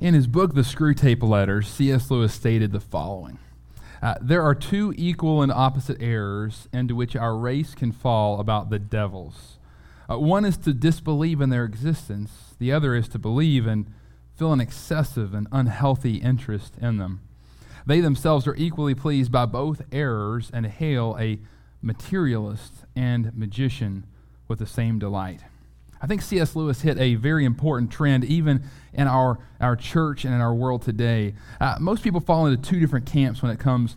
In his book, The Screwtape Letters, C.S. Lewis stated the following uh, There are two equal and opposite errors into which our race can fall about the devils. Uh, one is to disbelieve in their existence, the other is to believe and feel an excessive and unhealthy interest in them. They themselves are equally pleased by both errors and hail a materialist and magician with the same delight. I think C.S. Lewis hit a very important trend even in our, our church and in our world today. Uh, most people fall into two different camps when it comes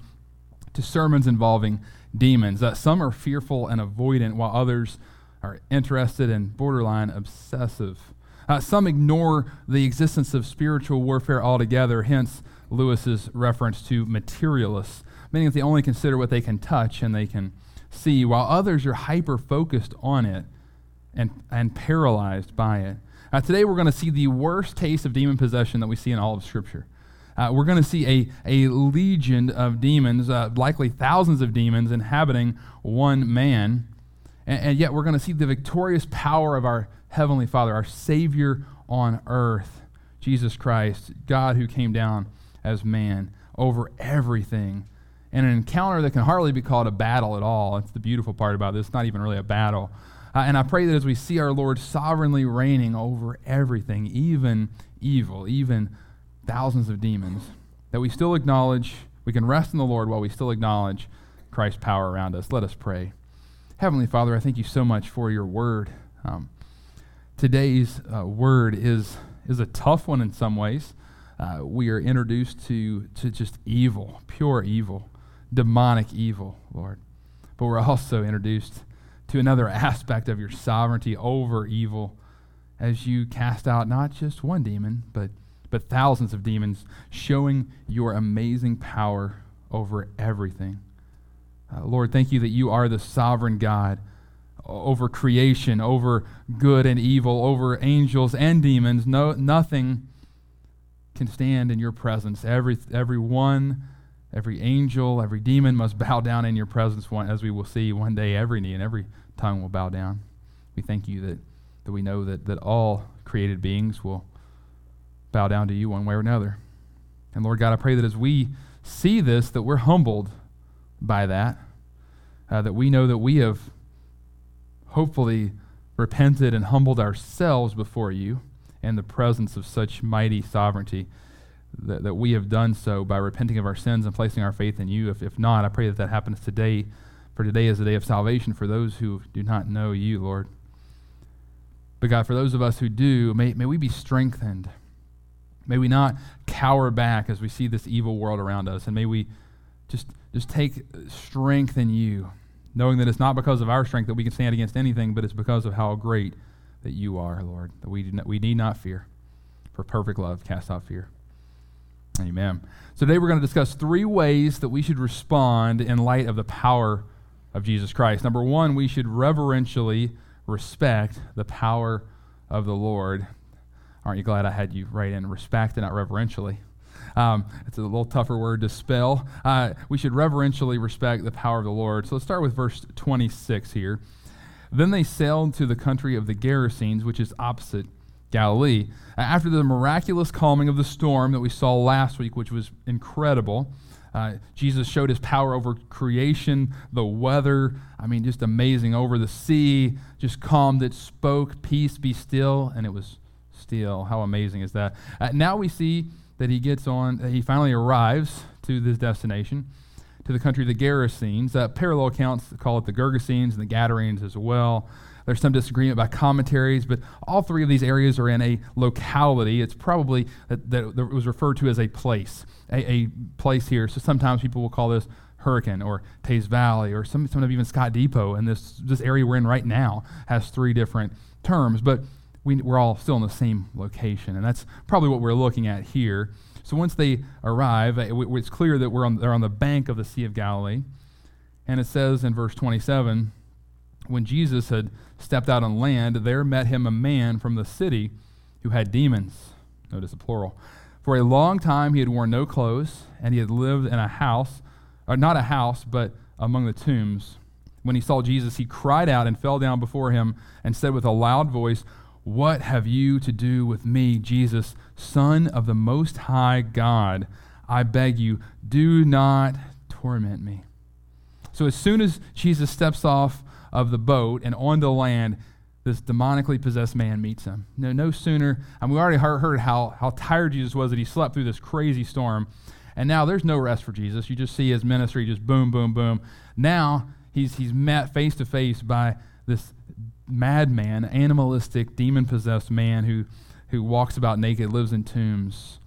to sermons involving demons. Uh, some are fearful and avoidant, while others are interested and borderline obsessive. Uh, some ignore the existence of spiritual warfare altogether, hence Lewis's reference to materialists, meaning that they only consider what they can touch and they can see, while others are hyper focused on it and, and paralyzed by it. Uh, today, we're going to see the worst case of demon possession that we see in all of Scripture. Uh, we're going to see a, a legion of demons, uh, likely thousands of demons, inhabiting one man. And, and yet, we're going to see the victorious power of our Heavenly Father, our Savior on earth, Jesus Christ, God who came down as man over everything. And an encounter that can hardly be called a battle at all. It's the beautiful part about this. It's not even really a battle. Uh, and I pray that as we see our Lord sovereignly reigning over everything, even evil, even thousands of demons, that we still acknowledge, we can rest in the Lord while we still acknowledge Christ's power around us. Let us pray. Heavenly Father, I thank you so much for your word. Um, today's uh, word is, is a tough one in some ways. Uh, we are introduced to, to just evil, pure evil, demonic evil, Lord. But we're also introduced to another aspect of your sovereignty over evil as you cast out not just one demon, but, but thousands of demons, showing your amazing power over everything. Uh, Lord, thank you that you are the sovereign God over creation, over good and evil, over angels and demons. No, nothing can stand in your presence. Every, every one Every angel, every demon must bow down in your presence, one, as we will see one day, every knee and every tongue will bow down. We thank you that, that we know that, that all created beings will bow down to you one way or another. And Lord God, I pray that as we see this, that we're humbled by that, uh, that we know that we have hopefully repented and humbled ourselves before you in the presence of such mighty sovereignty that, that we have done so by repenting of our sins and placing our faith in you. If, if not, I pray that that happens today, for today is the day of salvation for those who do not know you, Lord. But God, for those of us who do, may, may we be strengthened. May we not cower back as we see this evil world around us, and may we just, just take strength in you, knowing that it's not because of our strength that we can stand against anything, but it's because of how great that you are, Lord, that we, we need not fear. For perfect love casts out fear. Amen. So today we're going to discuss three ways that we should respond in light of the power of Jesus Christ. Number one, we should reverentially respect the power of the Lord. Aren't you glad I had you write in respect and not reverentially? Um, it's a little tougher word to spell. Uh, we should reverentially respect the power of the Lord. So let's start with verse 26 here. Then they sailed to the country of the Gerasenes, which is opposite Galilee. After the miraculous calming of the storm that we saw last week, which was incredible, uh, Jesus showed his power over creation, the weather. I mean, just amazing. Over the sea, just calmed it, spoke, Peace be still, and it was still. How amazing is that? Uh, now we see that he gets on, he finally arrives to this destination, to the country of the Gerasenes. Uh, parallel accounts call it the Gergesenes and the Gadarenes as well. There's some disagreement about commentaries, but all three of these areas are in a locality. It's probably that, that, was referred to as a place, a, a, place here. So sometimes people will call this Hurricane or Teays Valley or some, some of even Scott Depot. And this, this area we're in right now has three different terms, but we, we're all still in the same location. And that's probably what we're looking at here. So once they arrive, it's clear that we're on, they're on the bank of the Sea of Galilee. And it says in verse 27 when Jesus had stepped out on land, there met him a man from the city who had demons. Notice the plural. For a long time he had worn no clothes, and he had lived in a house, or not a house, but among the tombs. When he saw Jesus, he cried out and fell down before him and said with a loud voice, What have you to do with me, Jesus, Son of the Most High God? I beg you, do not torment me. So, as soon as Jesus steps off of the boat and on the land, this demonically possessed man meets him. No, no sooner, and we already heard how, how tired Jesus was that he slept through this crazy storm. And now there's no rest for Jesus. You just see his ministry just boom, boom, boom. Now he's, he's met face to face by this madman, animalistic, demon possessed man who, who walks about naked, lives in tombs.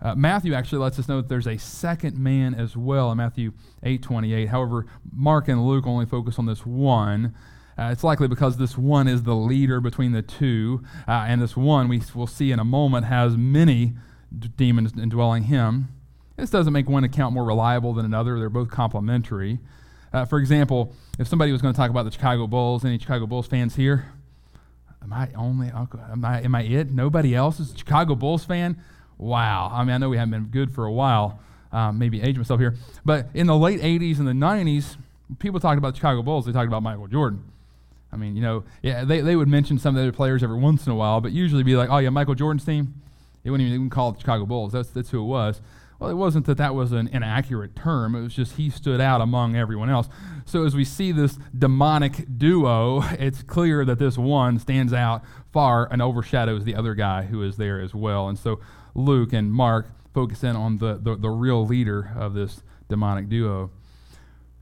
Uh, Matthew actually lets us know that there's a second man as well in Matthew 8:28. However, Mark and Luke only focus on this one. Uh, it's likely because this one is the leader between the two, uh, and this one we will see in a moment has many d- demons indwelling him. This doesn't make one account more reliable than another. They're both complementary. Uh, for example, if somebody was going to talk about the Chicago Bulls, any Chicago Bulls fans here? Am I only? Am I, am I it? Nobody else is a Chicago Bulls fan? Wow. I mean, I know we haven't been good for a while. Um, maybe age myself here. But in the late 80s and the 90s, people talked about the Chicago Bulls. They talked about Michael Jordan. I mean, you know, yeah, they, they would mention some of the other players every once in a while, but usually be like, oh, yeah, Michael Jordan's team. They wouldn't even call it the Chicago Bulls. That's, that's who it was. Well, it wasn't that that was an inaccurate term. It was just he stood out among everyone else. So as we see this demonic duo, it's clear that this one stands out far and overshadows the other guy who is there as well. And so Luke and Mark focus in on the, the, the real leader of this demonic duo.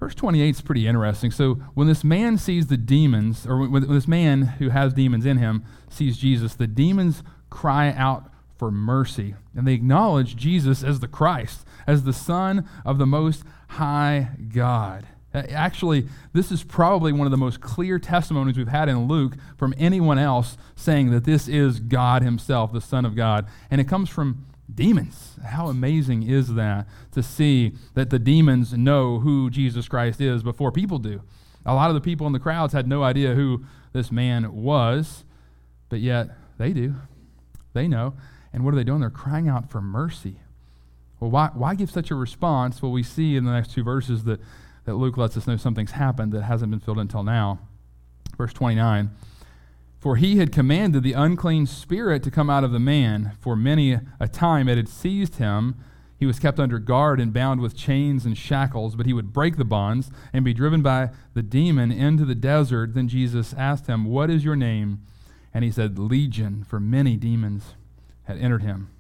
Verse 28 is pretty interesting. So when this man sees the demons, or when, when this man who has demons in him sees Jesus, the demons cry out for mercy. And they acknowledge Jesus as the Christ, as the Son of the Most High God. Uh, actually, this is probably one of the most clear testimonies we've had in Luke from anyone else saying that this is God Himself, the Son of God. And it comes from demons. How amazing is that to see that the demons know who Jesus Christ is before people do? A lot of the people in the crowds had no idea who this man was, but yet they do. They know. And what are they doing? They're crying out for mercy. Well, why, why give such a response? Well, we see in the next two verses that, that Luke lets us know something's happened that hasn't been filled until now. Verse 29 For he had commanded the unclean spirit to come out of the man. For many a time it had seized him. He was kept under guard and bound with chains and shackles, but he would break the bonds and be driven by the demon into the desert. Then Jesus asked him, What is your name? And he said, Legion, for many demons had entered him.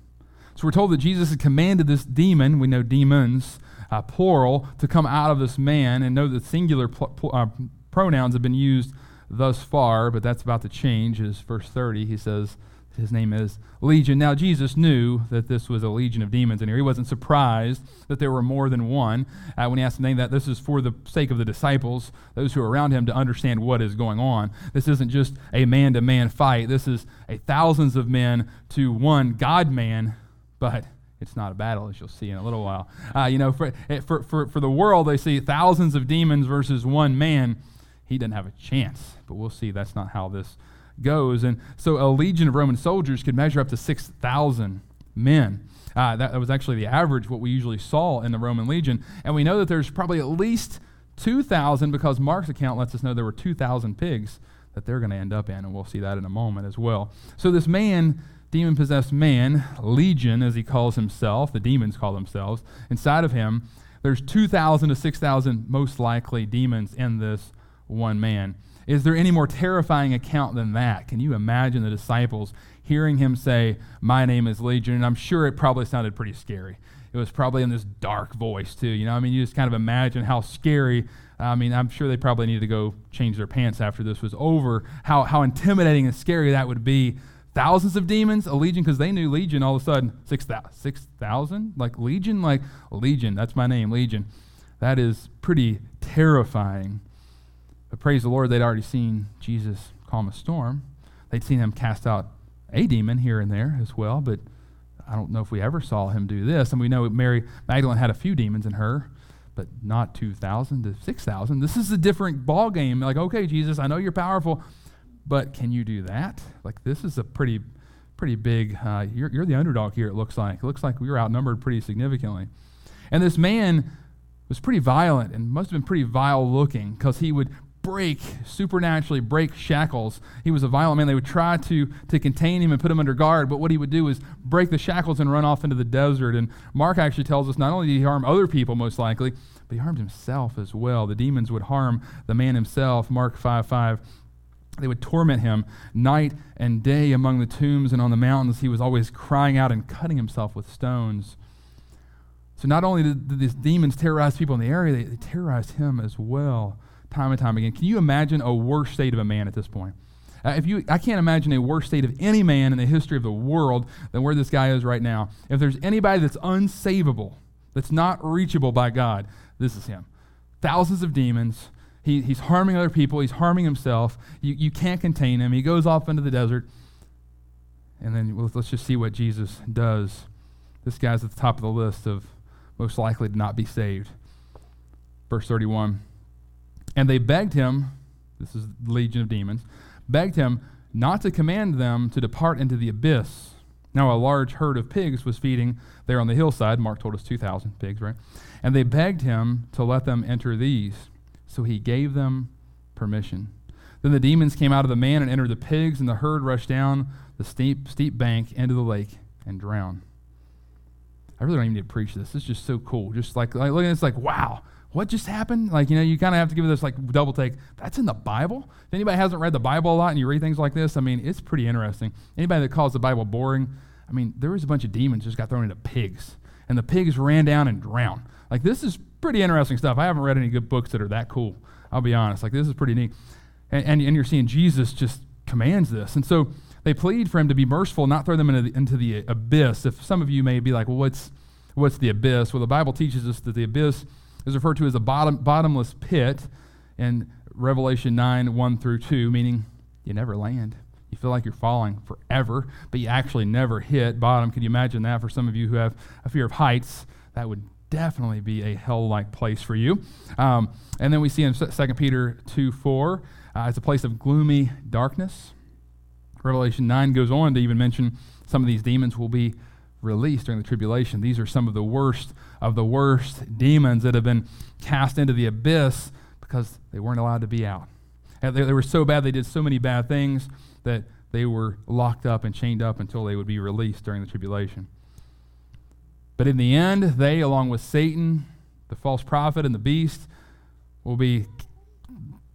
So we're told that Jesus had commanded this demon, we know demons, uh, plural, to come out of this man, and know that singular pl- pl- uh, pronouns have been used thus far, but that's about to change. As verse 30, he says, his name is Legion. Now, Jesus knew that this was a legion of demons in here. He wasn't surprised that there were more than one. Uh, when he asked him name that, this is for the sake of the disciples, those who are around him, to understand what is going on. This isn't just a man to man fight, this is a thousands of men to one God man, but it's not a battle, as you'll see in a little while. Uh, you know, for, eh, for, for, for the world, they see thousands of demons versus one man. He doesn't have a chance, but we'll see that's not how this goes. And so a legion of Roman soldiers could measure up to 6,000 men. Uh, that, that was actually the average, what we usually saw in the Roman legion. And we know that there's probably at least 2,000 because Mark's account lets us know there were 2,000 pigs that they're going to end up in, and we'll see that in a moment as well. So this man, demon possessed man, legion as he calls himself, the demons call themselves, inside of him, there's 2,000 to 6,000 most likely demons in this one man. Is there any more terrifying account than that? Can you imagine the disciples hearing him say, My name is Legion? And I'm sure it probably sounded pretty scary. It was probably in this dark voice, too. You know, I mean, you just kind of imagine how scary. I mean, I'm sure they probably needed to go change their pants after this was over. How, how intimidating and scary that would be. Thousands of demons, a legion, because they knew Legion all of a sudden. 6,000? 6, like Legion? Like Legion, that's my name, Legion. That is pretty terrifying. But praise the Lord, they'd already seen Jesus calm a storm. They'd seen him cast out a demon here and there as well, but I don't know if we ever saw him do this. And we know Mary Magdalene had a few demons in her, but not 2,000 to 6,000. This is a different ball game. Like, okay, Jesus, I know you're powerful, but can you do that? Like, this is a pretty, pretty big. Uh, you're, you're the underdog here. It looks like. It looks like we were outnumbered pretty significantly. And this man was pretty violent and must have been pretty vile looking because he would break, supernaturally break shackles. He was a violent man. They would try to, to contain him and put him under guard, but what he would do is break the shackles and run off into the desert. And Mark actually tells us not only did he harm other people, most likely, but he harmed himself as well. The demons would harm the man himself. Mark 5 5. They would torment him night and day among the tombs and on the mountains. He was always crying out and cutting himself with stones. So not only did, these demons terrorize people in the area, they, they terrorized him as well, time and time again. Can you imagine a worse state of a man at this point? Uh, if you, I can't imagine a worse state of any man in the history of the world than where this guy is right now. If there's anybody that's unsavable, that's not reachable by God, this is him. Thousands of demons. He, he's harming other people. He's harming himself. You, you can't contain him. He goes off into the desert. And then well, let's just see what Jesus does. This guy's at the top of the list of most likely to not be saved. Verse 31. And they begged him, this is the legion of demons, begged him not to command them to depart into the abyss. Now, a large herd of pigs was feeding there on the hillside. Mark told us 2,000 pigs, right? And they begged him to let them enter these. So he gave them permission. Then the demons came out of the man and entered the pigs, and the herd rushed down the steep, steep bank into the lake and drowned. I really don't even need to preach this. It's just so cool. Just like, like looking at this, like, wow, what just happened? Like, you know, you kind of have to give this like double take. That's in the Bible. If anybody hasn't read the Bible a lot and you read things like this, I mean, it's pretty interesting. Anybody that calls the Bible boring, I mean, there was a bunch of demons just got thrown into pigs, and the pigs ran down and drowned. Like, this is pretty interesting stuff. I haven't read any good books that are that cool. I'll be honest. Like, this is pretty neat. And, and, and you're seeing Jesus just commands this. And so they plead for him to be merciful, not throw them into the, into the abyss. If some of you may be like, well, what's, what's the abyss? Well, the Bible teaches us that the abyss is referred to as a bottom, bottomless pit in Revelation 9 1 through 2, meaning you never land. You feel like you're falling forever, but you actually never hit bottom. Can you imagine that for some of you who have a fear of heights? That would definitely be a hell like place for you. Um, and then we see in 2 Peter 2 4, uh, it's a place of gloomy darkness. Revelation 9 goes on to even mention some of these demons will be released during the tribulation. These are some of the worst of the worst demons that have been cast into the abyss because they weren't allowed to be out. They, they were so bad, they did so many bad things that they were locked up and chained up until they would be released during the tribulation. But in the end, they, along with Satan, the false prophet, and the beast, will be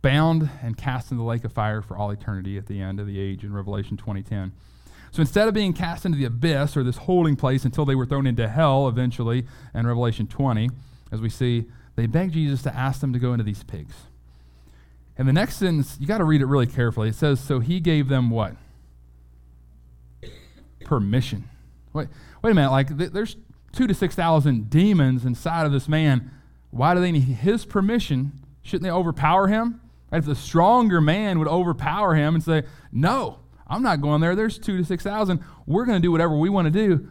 bound and cast into the lake of fire for all eternity at the end of the age in Revelation 2010. So instead of being cast into the abyss or this holding place until they were thrown into hell eventually in Revelation 20, as we see, they begged Jesus to ask them to go into these pigs. And the next sentence, you got to read it really carefully. It says, So he gave them what? Permission. Wait, wait a minute. Like, th- there's two to 6,000 demons inside of this man. Why do they need his permission? Shouldn't they overpower him? If the stronger man would overpower him and say, No, I'm not going there. There's two to 6,000. We're going to do whatever we want to do.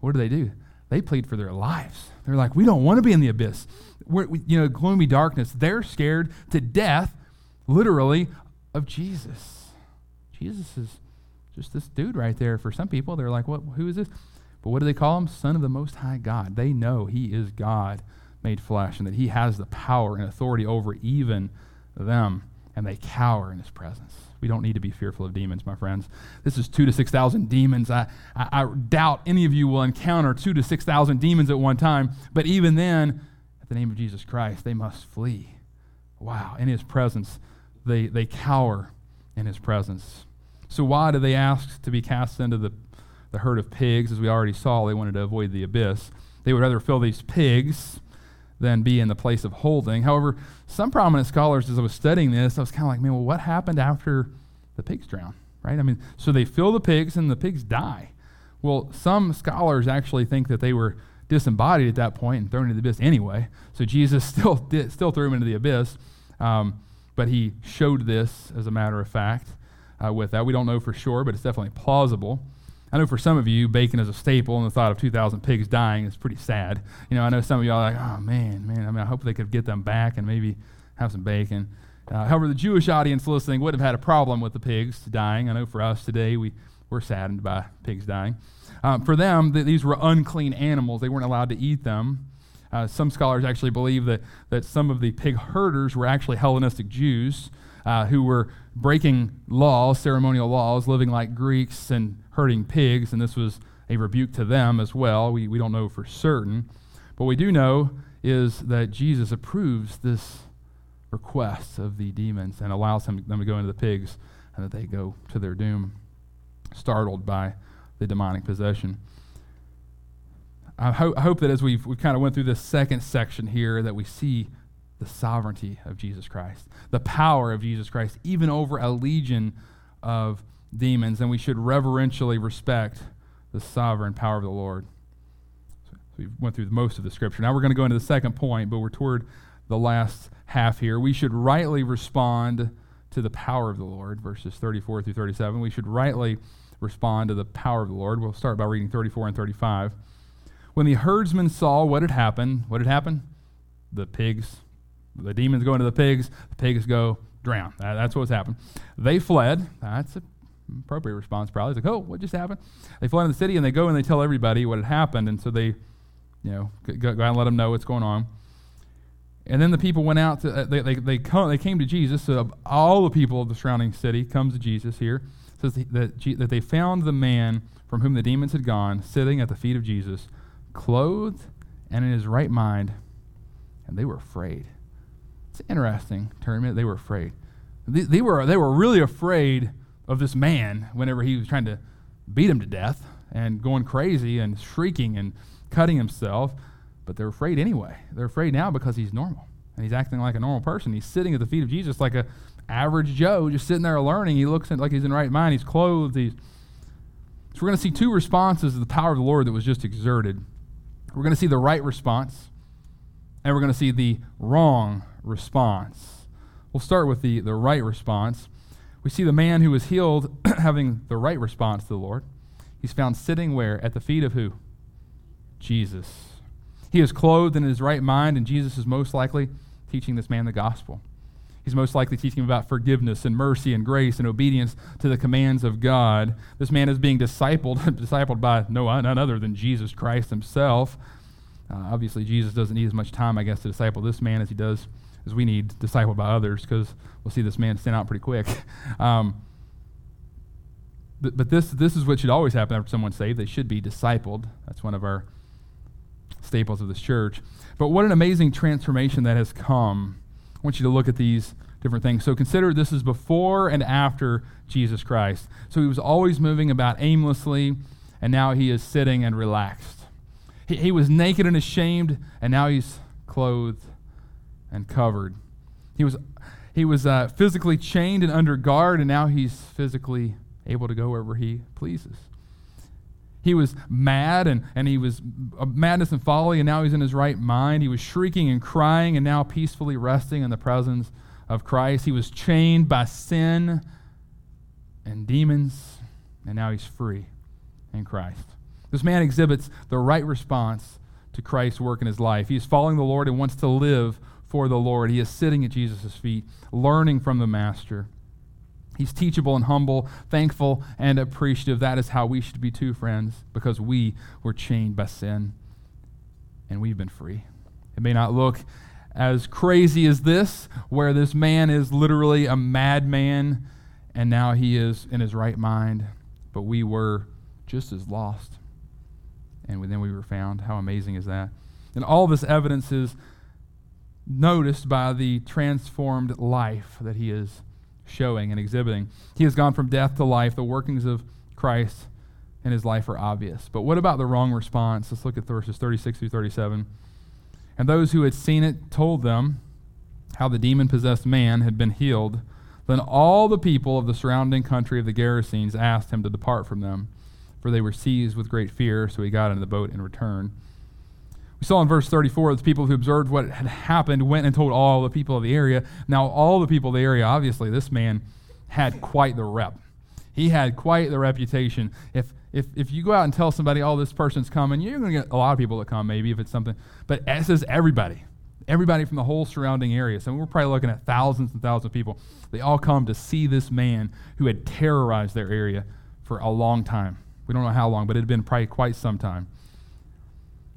What do they do? They plead for their lives. They're like, we don't want to be in the abyss. We're, we, you know, gloomy darkness. They're scared to death, literally, of Jesus. Jesus is just this dude right there. For some people, they're like, what, who is this? But what do they call him? Son of the Most High God. They know he is God made flesh and that he has the power and authority over even them, and they cower in his presence. We don't need to be fearful of demons, my friends. This is two to 6,000 demons. I, I, I, doubt any of you will encounter two to 6,000 demons at one time, but even then, at the name of Jesus Christ, they must flee. Wow, in his presence, they, they cower in his presence. So, why do they ask to be cast into the, the herd of pigs? As we already saw, they wanted to avoid the abyss. They would rather fill these pigs than be in the place of holding. However, some prominent scholars, as I was studying this, I was kind of like, man, well, what happened after the pigs drown? Right? I mean, so they fill the pigs and the pigs die. Well, some scholars actually think that they were disembodied at that point and thrown into the abyss anyway. So Jesus still did, still threw them into the abyss, um, but he showed this as a matter of fact. Uh, with that, we don't know for sure, but it's definitely plausible. I know for some of you, bacon is a staple, and the thought of 2,000 pigs dying is pretty sad. You know, I know some of y'all are like, oh man, man. I mean, I hope they could get them back and maybe have some bacon. Uh, however, the Jewish audience listening would have had a problem with the pigs dying. I know for us today, we, we're saddened by pigs dying. Um, for them, th- these were unclean animals. They weren't allowed to eat them. Uh, some scholars actually believe that, that some of the pig herders were actually Hellenistic Jews uh, who were breaking laws, ceremonial laws, living like Greeks and herding pigs, and this was a rebuke to them as well. We, we don't know for certain. But we do know is that Jesus approves this request of the demons and allows them, them to go into the pigs and that they go to their doom, startled by the demonic possession. I, ho- I hope that as we've, we kind of went through this second section here, that we see the sovereignty of Jesus Christ, the power of Jesus Christ, even over a legion of demons, and we should reverentially respect the sovereign power of the Lord. So we went through most of the scripture. Now we're going to go into the second point, but we're toward the last half here. We should rightly respond to the power of the Lord, verses 34 through 37. We should rightly respond to the power of the Lord. We'll start by reading 34 and 35. When the herdsmen saw what had happened, what had happened? The pigs, the demons go into the pigs, the pigs go drown. That, that's what's happened. They fled. That's an appropriate response, probably. It's like, oh, what just happened? They fly into the city and they go and they tell everybody what had happened. And so they, you know, go, go out and let them know what's going on. And then the people went out, to, uh, they, they, they, come, they came to Jesus. So all the people of the surrounding city comes to Jesus here. Says that, that they found the man from whom the demons had gone sitting at the feet of Jesus, clothed and in his right mind, and they were afraid. It's interesting term. They were afraid. They, they, were, they were really afraid of this man whenever he was trying to beat him to death and going crazy and shrieking and cutting himself. But they're afraid anyway. They're afraid now because he's normal and he's acting like a normal person. He's sitting at the feet of Jesus like a average Joe, just sitting there learning. He looks like he's in the right mind. He's clothed. He's so we're going to see two responses to the power of the Lord that was just exerted. We're going to see the right response, and we're going to see the wrong response. We'll start with the, the right response. We see the man who was healed having the right response to the Lord. He's found sitting where? At the feet of who? Jesus. He is clothed in his right mind, and Jesus is most likely teaching this man the gospel. He's most likely teaching him about forgiveness and mercy and grace and obedience to the commands of God. This man is being discipled, discipled by no none other than Jesus Christ himself. Uh, obviously, Jesus doesn't need as much time, I guess, to disciple this man as he does, as we need discipled by others, because we'll see this man stand out pretty quick. Um, but, but this, this is what should always happen after someone's saved. They should be discipled. That's one of our staples of this church. But what an amazing transformation that has come. I want you to look at these different things. So consider this is before and after Jesus Christ. So he was always moving about aimlessly, and now he is sitting and relaxed. He, he was naked and ashamed, and now he's clothed and covered. He was, he was uh, physically chained and under guard, and now he's physically able to go wherever he pleases. He was mad and, and he was uh, madness and folly, and now he's in his right mind. He was shrieking and crying and now peacefully resting in the presence of Christ. He was chained by sin and demons, and now he's free in Christ. This man exhibits the right response to Christ's work in his life. He is following the Lord and wants to live the Lord. He is sitting at Jesus' feet, learning from the Master. He's teachable and humble, thankful and appreciative. That is how we should be too, friends, because we were chained by sin and we've been free. It may not look as crazy as this, where this man is literally a madman and now he is in his right mind, but we were just as lost. And then we were found. How amazing is that? And all this evidence is noticed by the transformed life that he is showing and exhibiting. He has gone from death to life. The workings of Christ in his life are obvious. But what about the wrong response? Let's look at verses 36 through 37. And those who had seen it told them how the demon possessed man had been healed. Then all the people of the surrounding country of the Gerasenes asked him to depart from them, for they were seized with great fear. So he got into the boat and returned. We saw in verse 34 the people who observed what had happened went and told all the people of the area. Now, all the people of the area, obviously, this man had quite the rep. He had quite the reputation. If, if, if you go out and tell somebody, oh, this person's coming, you're going to get a lot of people to come, maybe, if it's something. But it says everybody. Everybody from the whole surrounding area. So we're probably looking at thousands and thousands of people. They all come to see this man who had terrorized their area for a long time. We don't know how long, but it had been probably quite some time.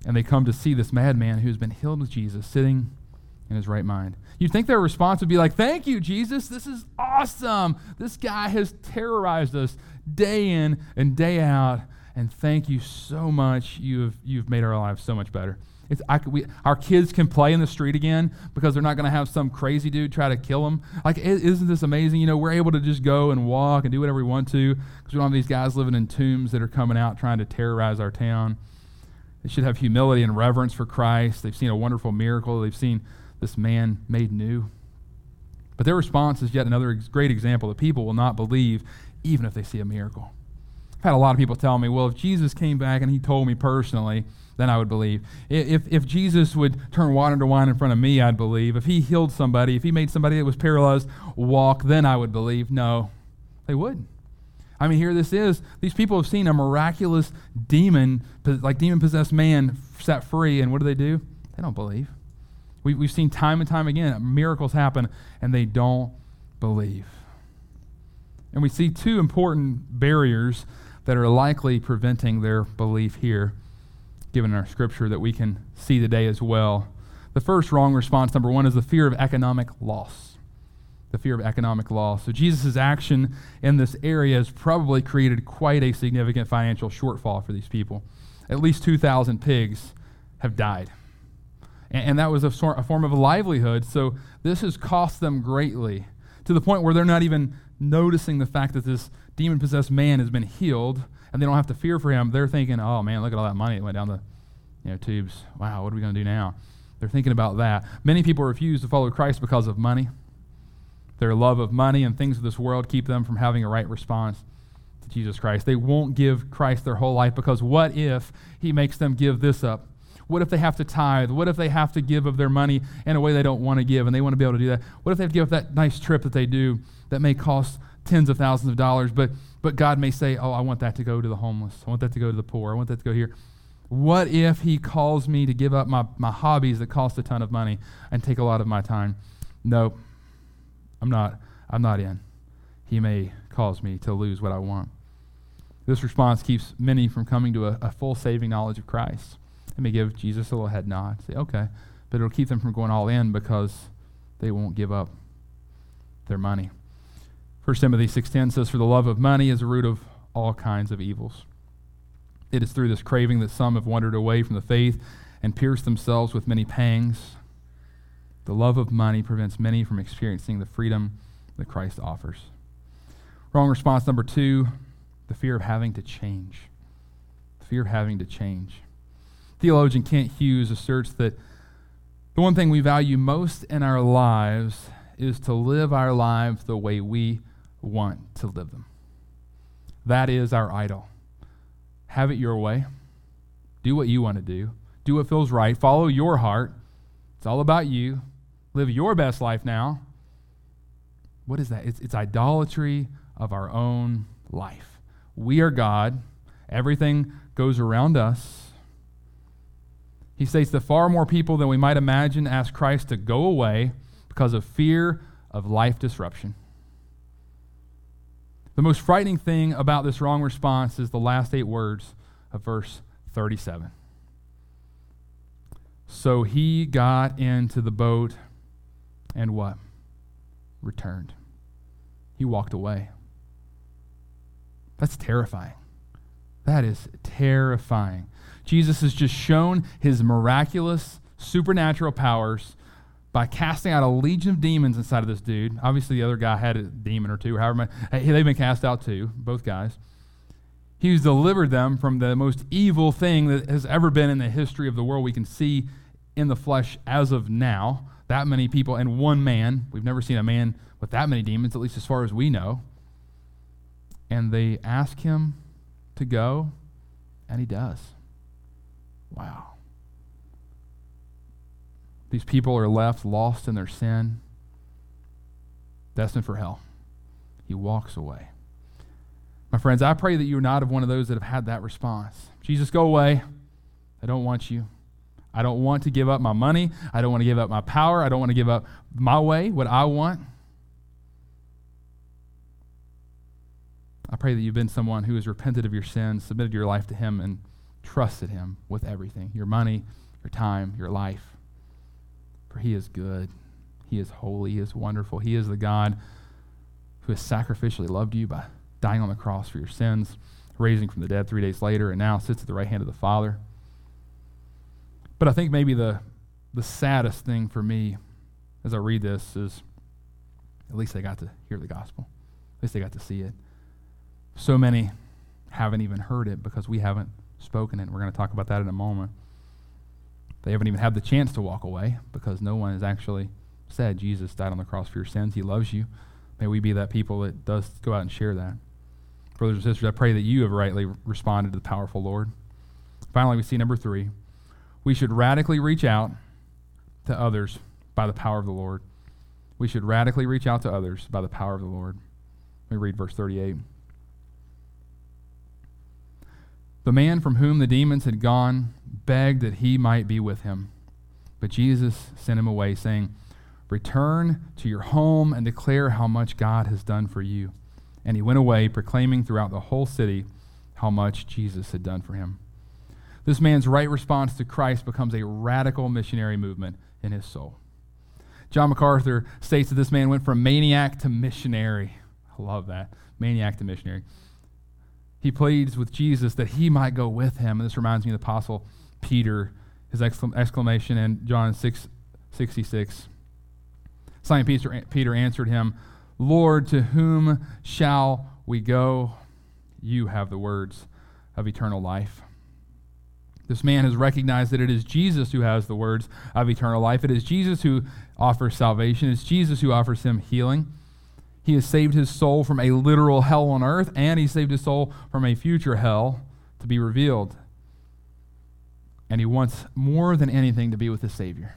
And they come to see this madman who's been healed with Jesus sitting in his right mind. You'd think their response would be like, Thank you, Jesus. This is awesome. This guy has terrorized us day in and day out. And thank you so much. You've, you've made our lives so much better. It's, I, we, our kids can play in the street again because they're not going to have some crazy dude try to kill them. Like, isn't this amazing? You know, we're able to just go and walk and do whatever we want to because we don't have these guys living in tombs that are coming out trying to terrorize our town. They should have humility and reverence for Christ. They've seen a wonderful miracle. They've seen this man made new. But their response is yet another great example that people will not believe even if they see a miracle. I've had a lot of people tell me, well, if Jesus came back and he told me personally, then I would believe. If, if Jesus would turn water into wine in front of me, I'd believe. If he healed somebody, if he made somebody that was paralyzed walk, then I would believe. No, they wouldn't. I mean, here this is. These people have seen a miraculous demon, like demon possessed man, set free, and what do they do? They don't believe. We, we've seen time and time again miracles happen, and they don't believe. And we see two important barriers that are likely preventing their belief here, given our scripture that we can see today as well. The first wrong response, number one, is the fear of economic loss. The fear of economic loss. So Jesus' action in this area has probably created quite a significant financial shortfall for these people. At least 2,000 pigs have died and, and that was a, a form of a livelihood. So this has cost them greatly to the point where they're not even noticing the fact that this demon possessed man has been healed and they don't have to fear for him. They're thinking, oh man, look at all that money that went down the you know, tubes. Wow, what are we going to do now? They're thinking about that. Many people refuse to follow Christ because of money. Their love of money and things of this world keep them from having a right response to Jesus Christ. They won't give Christ their whole life because what if he makes them give this up? What if they have to tithe? What if they have to give of their money in a way they don't want to give and they want to be able to do that? What if they have to give up that nice trip that they do that may cost tens of thousands of dollars, but, but God may say, Oh, I want that to go to the homeless. I want that to go to the poor. I want that to go here. What if He calls me to give up my, my hobbies that cost a ton of money and take a lot of my time? No, I'm not. I'm not in. He may cause me to lose what I want. This response keeps many from coming to a, a full saving knowledge of Christ. They may give Jesus a little head nod, say, okay, but it'll keep them from going all in because they won't give up their money. 1 Timothy 6.10 says, For the love of money is the root of all kinds of evils. It is through this craving that some have wandered away from the faith and pierced themselves with many pangs. The love of money prevents many from experiencing the freedom that Christ offers. Wrong response number two the fear of having to change. The fear of having to change. Theologian Kent Hughes asserts that the one thing we value most in our lives is to live our lives the way we want to live them. That is our idol. Have it your way. Do what you want to do. Do what feels right. Follow your heart. It's all about you. Live your best life now. What is that? It's, it's idolatry of our own life. We are God. Everything goes around us. He states that far more people than we might imagine ask Christ to go away because of fear of life disruption. The most frightening thing about this wrong response is the last eight words of verse 37. So he got into the boat and what? Returned. He walked away. That's terrifying. That is terrifying. Jesus has just shown his miraculous supernatural powers by casting out a legion of demons inside of this dude. Obviously, the other guy had a demon or two, however many. They've been cast out too, both guys. He's delivered them from the most evil thing that has ever been in the history of the world we can see in the flesh as of now. That many people and one man. We've never seen a man with that many demons, at least as far as we know. And they ask him to go, and he does. Wow. These people are left lost in their sin, destined for hell. He walks away. My friends, I pray that you're not of one of those that have had that response. Jesus, go away. I don't want you. I don't want to give up my money. I don't want to give up my power. I don't want to give up my way, what I want. I pray that you've been someone who has repented of your sins, submitted your life to Him, and trusted him with everything your money, your time, your life. For he is good, he is holy, he is wonderful. He is the God who has sacrificially loved you by dying on the cross for your sins, raising from the dead three days later, and now sits at the right hand of the Father. But I think maybe the, the saddest thing for me as I read this is at least they got to hear the gospel. At least they got to see it. So many haven't even heard it because we haven't spoken it. We're going to talk about that in a moment. They haven't even had the chance to walk away because no one has actually said, Jesus died on the cross for your sins. He loves you. May we be that people that does go out and share that. Brothers and sisters, I pray that you have rightly responded to the powerful Lord. Finally, we see number three. We should radically reach out to others by the power of the Lord. We should radically reach out to others by the power of the Lord. Me read verse 38. The man from whom the demons had gone begged that he might be with him. But Jesus sent him away, saying, Return to your home and declare how much God has done for you. And he went away, proclaiming throughout the whole city how much Jesus had done for him. This man's right response to Christ becomes a radical missionary movement in his soul. John MacArthur states that this man went from maniac to missionary. I love that. Maniac to missionary. He pleads with Jesus that he might go with him. And this reminds me of the Apostle Peter, his exclamation in John 6 66. Simon Peter, Peter answered him, Lord, to whom shall we go? You have the words of eternal life. This man has recognized that it is Jesus who has the words of eternal life. It is Jesus who offers salvation. It's Jesus who offers him healing. He has saved his soul from a literal hell on earth, and he saved his soul from a future hell to be revealed. And he wants more than anything to be with his Savior.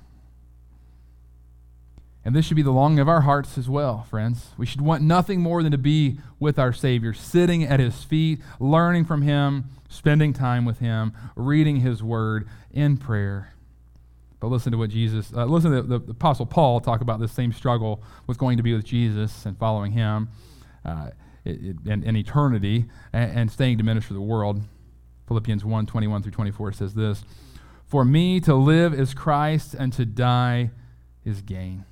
And this should be the longing of our hearts as well, friends. We should want nothing more than to be with our Savior, sitting at His feet, learning from Him, spending time with Him, reading His Word in prayer. But listen to what Jesus, uh, listen to the, the, Apostle Paul talk about this same struggle with going to be with Jesus and following Him uh, in, in, eternity and, and staying to minister to the world. Philippians 1 21 through 24 says this For me to live is Christ, and to die is gain.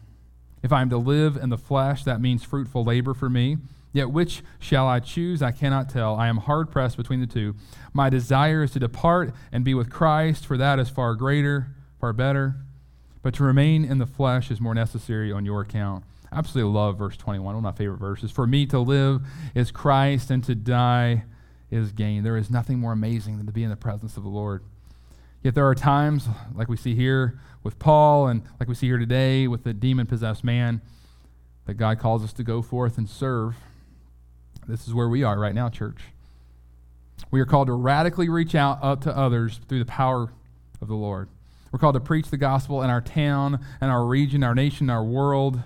If I am to live in the flesh, that means fruitful labor for me. Yet which shall I choose? I cannot tell. I am hard pressed between the two. My desire is to depart and be with Christ, for that is far greater, far better. But to remain in the flesh is more necessary on your account. I absolutely love verse 21, one of my favorite verses. For me to live is Christ, and to die is gain. There is nothing more amazing than to be in the presence of the Lord. Yet there are times, like we see here with Paul, and like we see here today with the demon possessed man, that God calls us to go forth and serve. This is where we are right now, church. We are called to radically reach out up to others through the power of the Lord. We're called to preach the gospel in our town, in our region, our nation, our world.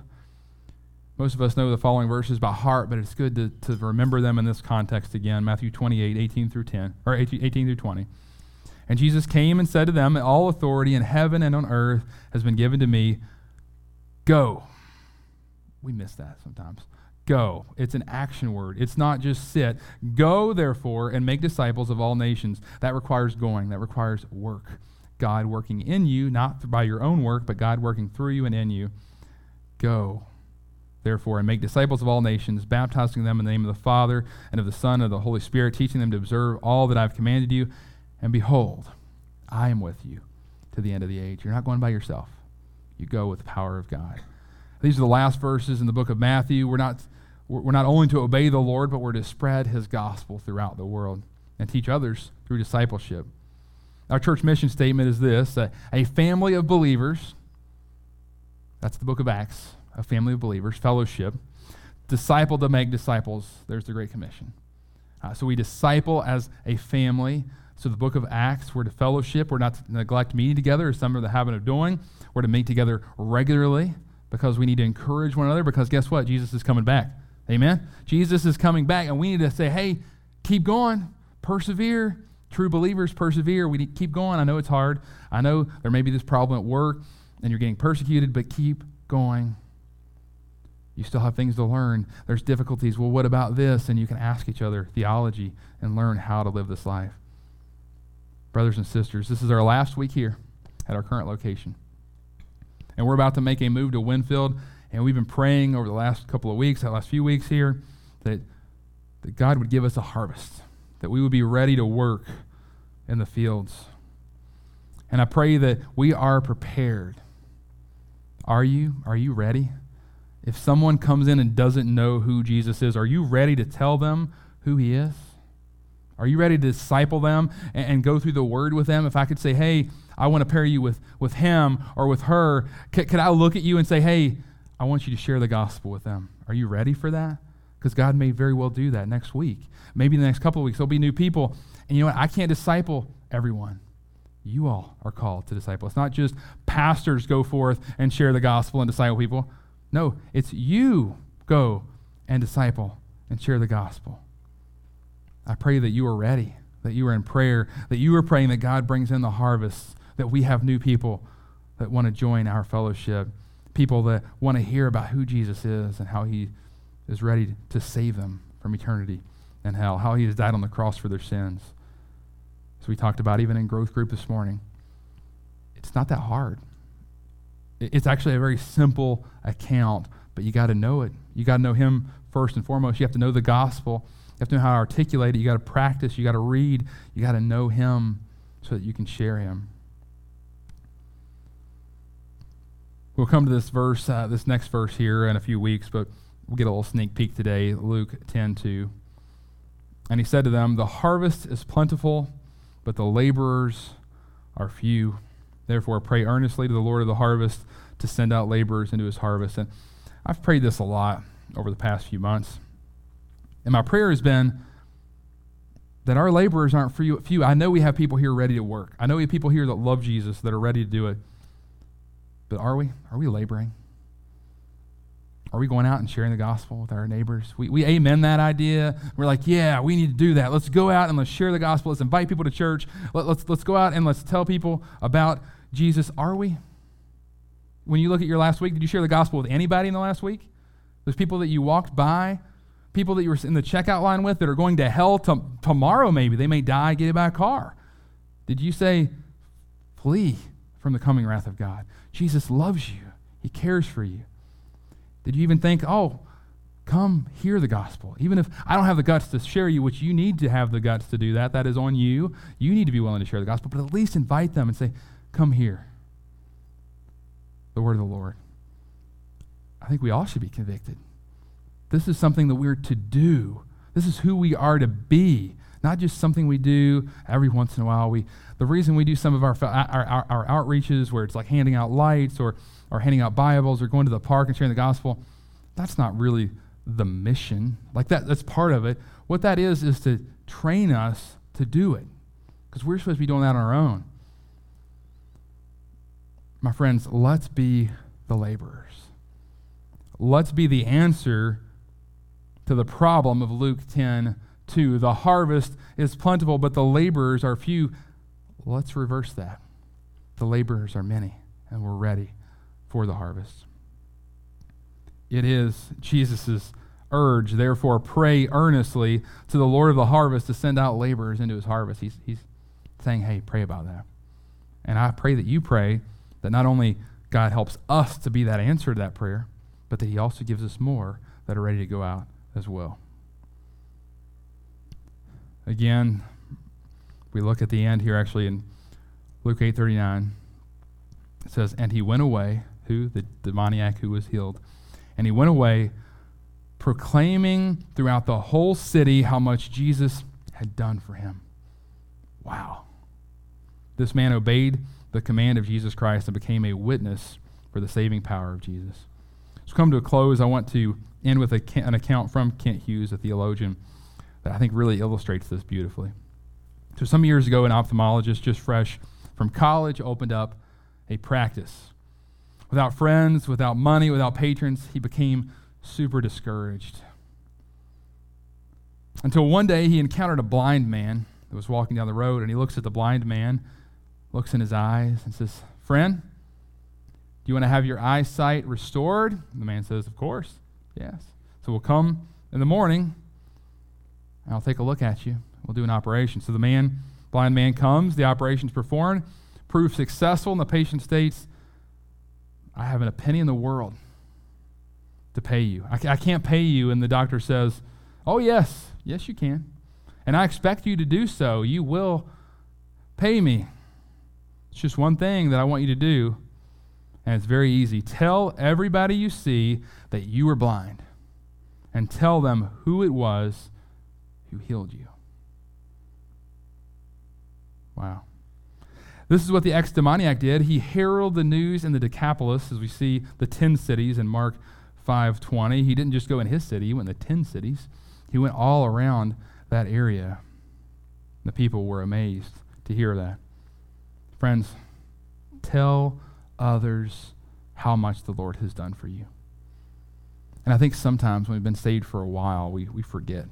Most of us know the following verses by heart, but it's good to, to remember them in this context again. Matthew 28, 18 through 10, or 18, 18 through 20. And Jesus came and said to them, All authority in heaven and on earth has been given to me. Go. We miss that sometimes. Go. It's an action word. It's not just sit. Go, therefore, and make disciples of all nations. That requires going, that requires work. God working in you, not by your own work, but God working through you and in you. Go, therefore, and make disciples of all nations, baptizing them in the name of the Father and of the Son and of the Holy Spirit, teaching them to observe all that I've commanded you. And behold, I am with you to the end of the age. You're not going by yourself. You go with the power of God. These are the last verses in the book of Matthew. We're not, we're not only to obey the Lord, but we're to spread his gospel throughout the world and teach others through discipleship. Our church mission statement is this a, a family of believers, that's the book of Acts, a family of believers, fellowship, disciple to make disciples. There's the Great Commission. Uh, so we disciple as a family so, the book of Acts, we're to fellowship. We're not to neglect meeting together, as some are the habit of doing. We're to meet together regularly because we need to encourage one another. Because guess what? Jesus is coming back. Amen? Jesus is coming back, and we need to say, hey, keep going, persevere. True believers persevere. We need keep going. I know it's hard. I know there may be this problem at work and you're getting persecuted, but keep going. You still have things to learn. There's difficulties. Well, what about this? And you can ask each other theology and learn how to live this life. Brothers and sisters, this is our last week here at our current location. And we're about to make a move to Winfield, and we've been praying over the last couple of weeks, the last few weeks here, that, that God would give us a harvest, that we would be ready to work in the fields. And I pray that we are prepared. Are you? Are you ready? If someone comes in and doesn't know who Jesus is, are you ready to tell them who he is? Are you ready to disciple them and, and go through the word with them? If I could say, hey, I want to pair you with, with him or with her, C- could I look at you and say, hey, I want you to share the gospel with them? Are you ready for that? Because God may very well do that next week. Maybe the next couple of weeks, there'll be new people. And you know what? I can't disciple everyone. You all are called to disciple. It's not just pastors go forth and share the gospel and disciple people. No, it's you go and disciple and share the gospel. I pray that you are ready, that you are in prayer, that you are praying that God brings in the harvest, that we have new people that want to join our fellowship, people that want to hear about who Jesus is and how he is ready to save them from eternity and hell, how he has died on the cross for their sins. As we talked about even in growth group this morning, it's not that hard. It's actually a very simple account, but you got to know it. You got to know him first and foremost. You have to know the gospel. You have to know how to articulate it. You got to practice. You got to read. You got to know him so that you can share him. We'll come to this verse, uh, this next verse here in a few weeks, but we'll get a little sneak peek today. Luke 10 2. And he said to them, The harvest is plentiful, but the laborers are few. Therefore, pray earnestly to the Lord of the harvest to send out laborers into his harvest. And I've prayed this a lot over the past few months. And my prayer has been that our laborers aren't few. I know we have people here ready to work. I know we have people here that love Jesus that are ready to do it. But are we? Are we laboring? Are we going out and sharing the gospel with our neighbors? We, we amen that idea. We're like, yeah, we need to do that. Let's go out and let's share the gospel. Let's invite people to church. Let, let's, let's go out and let's tell people about Jesus. Are we? When you look at your last week, did you share the gospel with anybody in the last week? Those people that you walked by, people that you were in the checkout line with that are going to hell to, tomorrow, maybe. They may die, get hit by a car. Did you say, flee from the coming wrath of God? Jesus loves you, He cares for you. Did you even think, oh, come hear the gospel? Even if I don't have the guts to share you, which you need to have the guts to do that, that is on you. You need to be willing to share the gospel, but at least invite them and say, come hear. The word of the Lord. I think we all should be convicted. This is something that we're to do. This is who we are to be, not just something we do every once in a while. We, the reason we do some of our, our, our, our outreaches where it's like handing out lights or or handing out Bibles or going to the park and sharing the gospel, that's not really the mission. Like that, that's part of it. What that is, is to train us to do it. Because we're supposed to be doing that on our own. My friends, let's be the laborers. Let's be the answer to the problem of Luke 10 2. The harvest is plentiful, but the laborers are few. Let's reverse that. The laborers are many, and we're ready for the harvest. It is Jesus' urge, therefore, pray earnestly to the Lord of the harvest to send out laborers into his harvest. He's, he's saying, hey, pray about that. And I pray that you pray that not only God helps us to be that answer to that prayer, but that he also gives us more that are ready to go out as well. Again, we look at the end here actually in Luke 8:39. It says, "And he went away who? The demoniac who was healed. And he went away proclaiming throughout the whole city how much Jesus had done for him. Wow. This man obeyed the command of Jesus Christ and became a witness for the saving power of Jesus. So, come to a close, I want to end with a, an account from Kent Hughes, a theologian, that I think really illustrates this beautifully. So, some years ago, an ophthalmologist just fresh from college opened up a practice Without friends, without money, without patrons, he became super discouraged. Until one day he encountered a blind man that was walking down the road, and he looks at the blind man, looks in his eyes, and says, Friend, do you want to have your eyesight restored? The man says, Of course. Yes. So we'll come in the morning, and I'll take a look at you. We'll do an operation. So the man Blind man comes, the operation is performed, proved successful, and the patient states, I haven't a penny in the world to pay you. I, I can't pay you. And the doctor says, Oh, yes, yes, you can. And I expect you to do so. You will pay me. It's just one thing that I want you to do, and it's very easy. Tell everybody you see that you were blind, and tell them who it was who healed you. Wow. This is what the ex demoniac did. He heralded the news in the Decapolis, as we see the 10 cities in Mark 5:20. He didn't just go in his city, he went in the 10 cities. He went all around that area. The people were amazed to hear that. Friends, tell others how much the Lord has done for you. And I think sometimes when we've been saved for a while, we, we forget.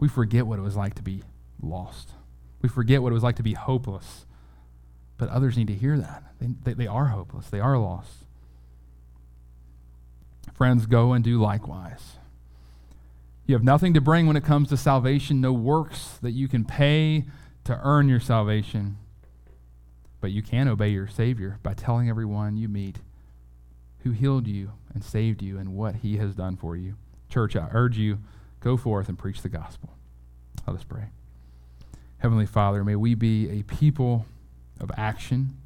We forget what it was like to be lost. We forget what it was like to be hopeless. But others need to hear that. They, they, they are hopeless, they are lost. Friends, go and do likewise. You have nothing to bring when it comes to salvation, no works that you can pay to earn your salvation. But you can obey your Savior by telling everyone you meet who healed you and saved you and what he has done for you. Church, I urge you, go forth and preach the gospel. Let us pray. Heavenly Father, may we be a people of action,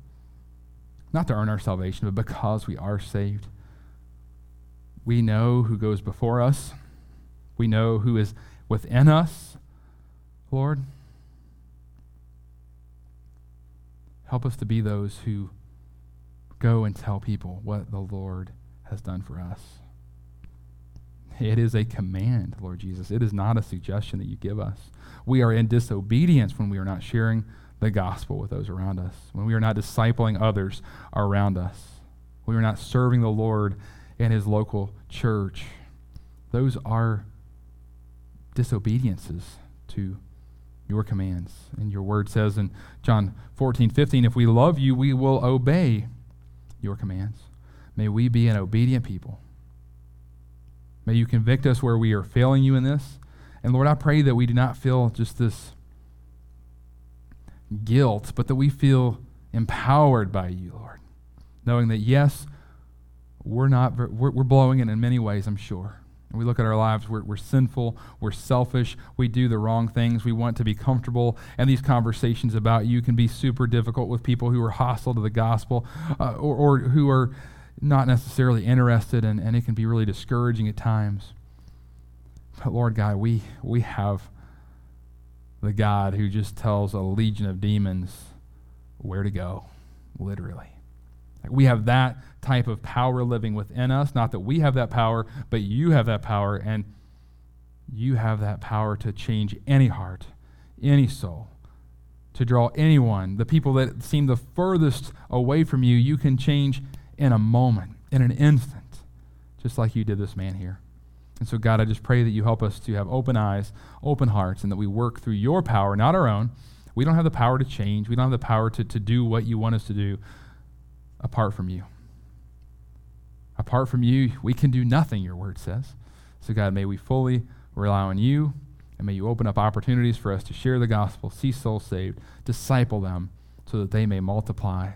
not to earn our salvation, but because we are saved. We know who goes before us, we know who is within us, Lord. Help us to be those who go and tell people what the Lord has done for us. It is a command, Lord Jesus. It is not a suggestion that you give us. We are in disobedience when we are not sharing the gospel with those around us, when we are not discipling others around us, we are not serving the Lord in his local church. Those are disobediences to your commands. And your word says in John 14, 15, if we love you, we will obey your commands. May we be an obedient people. May you convict us where we are failing you in this. And Lord, I pray that we do not feel just this guilt, but that we feel empowered by you, Lord. Knowing that, yes, we're not, we're, we're blowing it in many ways, I'm sure. We look at our lives, we're, we're sinful, we're selfish, we do the wrong things, we want to be comfortable, and these conversations about you can be super difficult with people who are hostile to the gospel uh, or, or who are not necessarily interested, and, and it can be really discouraging at times. But Lord God, we, we have the God who just tells a legion of demons where to go, literally. Like we have that type of power living within us. Not that we have that power, but you have that power, and you have that power to change any heart, any soul, to draw anyone. The people that seem the furthest away from you, you can change in a moment, in an instant, just like you did this man here. And so, God, I just pray that you help us to have open eyes, open hearts, and that we work through your power, not our own. We don't have the power to change. We don't have the power to, to do what you want us to do apart from you. Apart from you, we can do nothing, your word says. So, God, may we fully rely on you, and may you open up opportunities for us to share the gospel, see souls saved, disciple them, so that they may multiply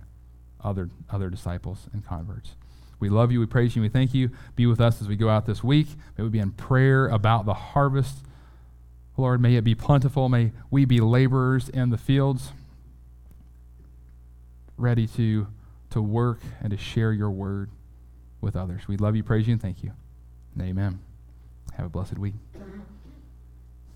other, other disciples and converts. We love you, we praise you, we thank you. Be with us as we go out this week. May we be in prayer about the harvest. Lord, may it be plentiful. May we be laborers in the fields, ready to, to work and to share your word with others. We love you, praise you, and thank you. Amen. Have a blessed week.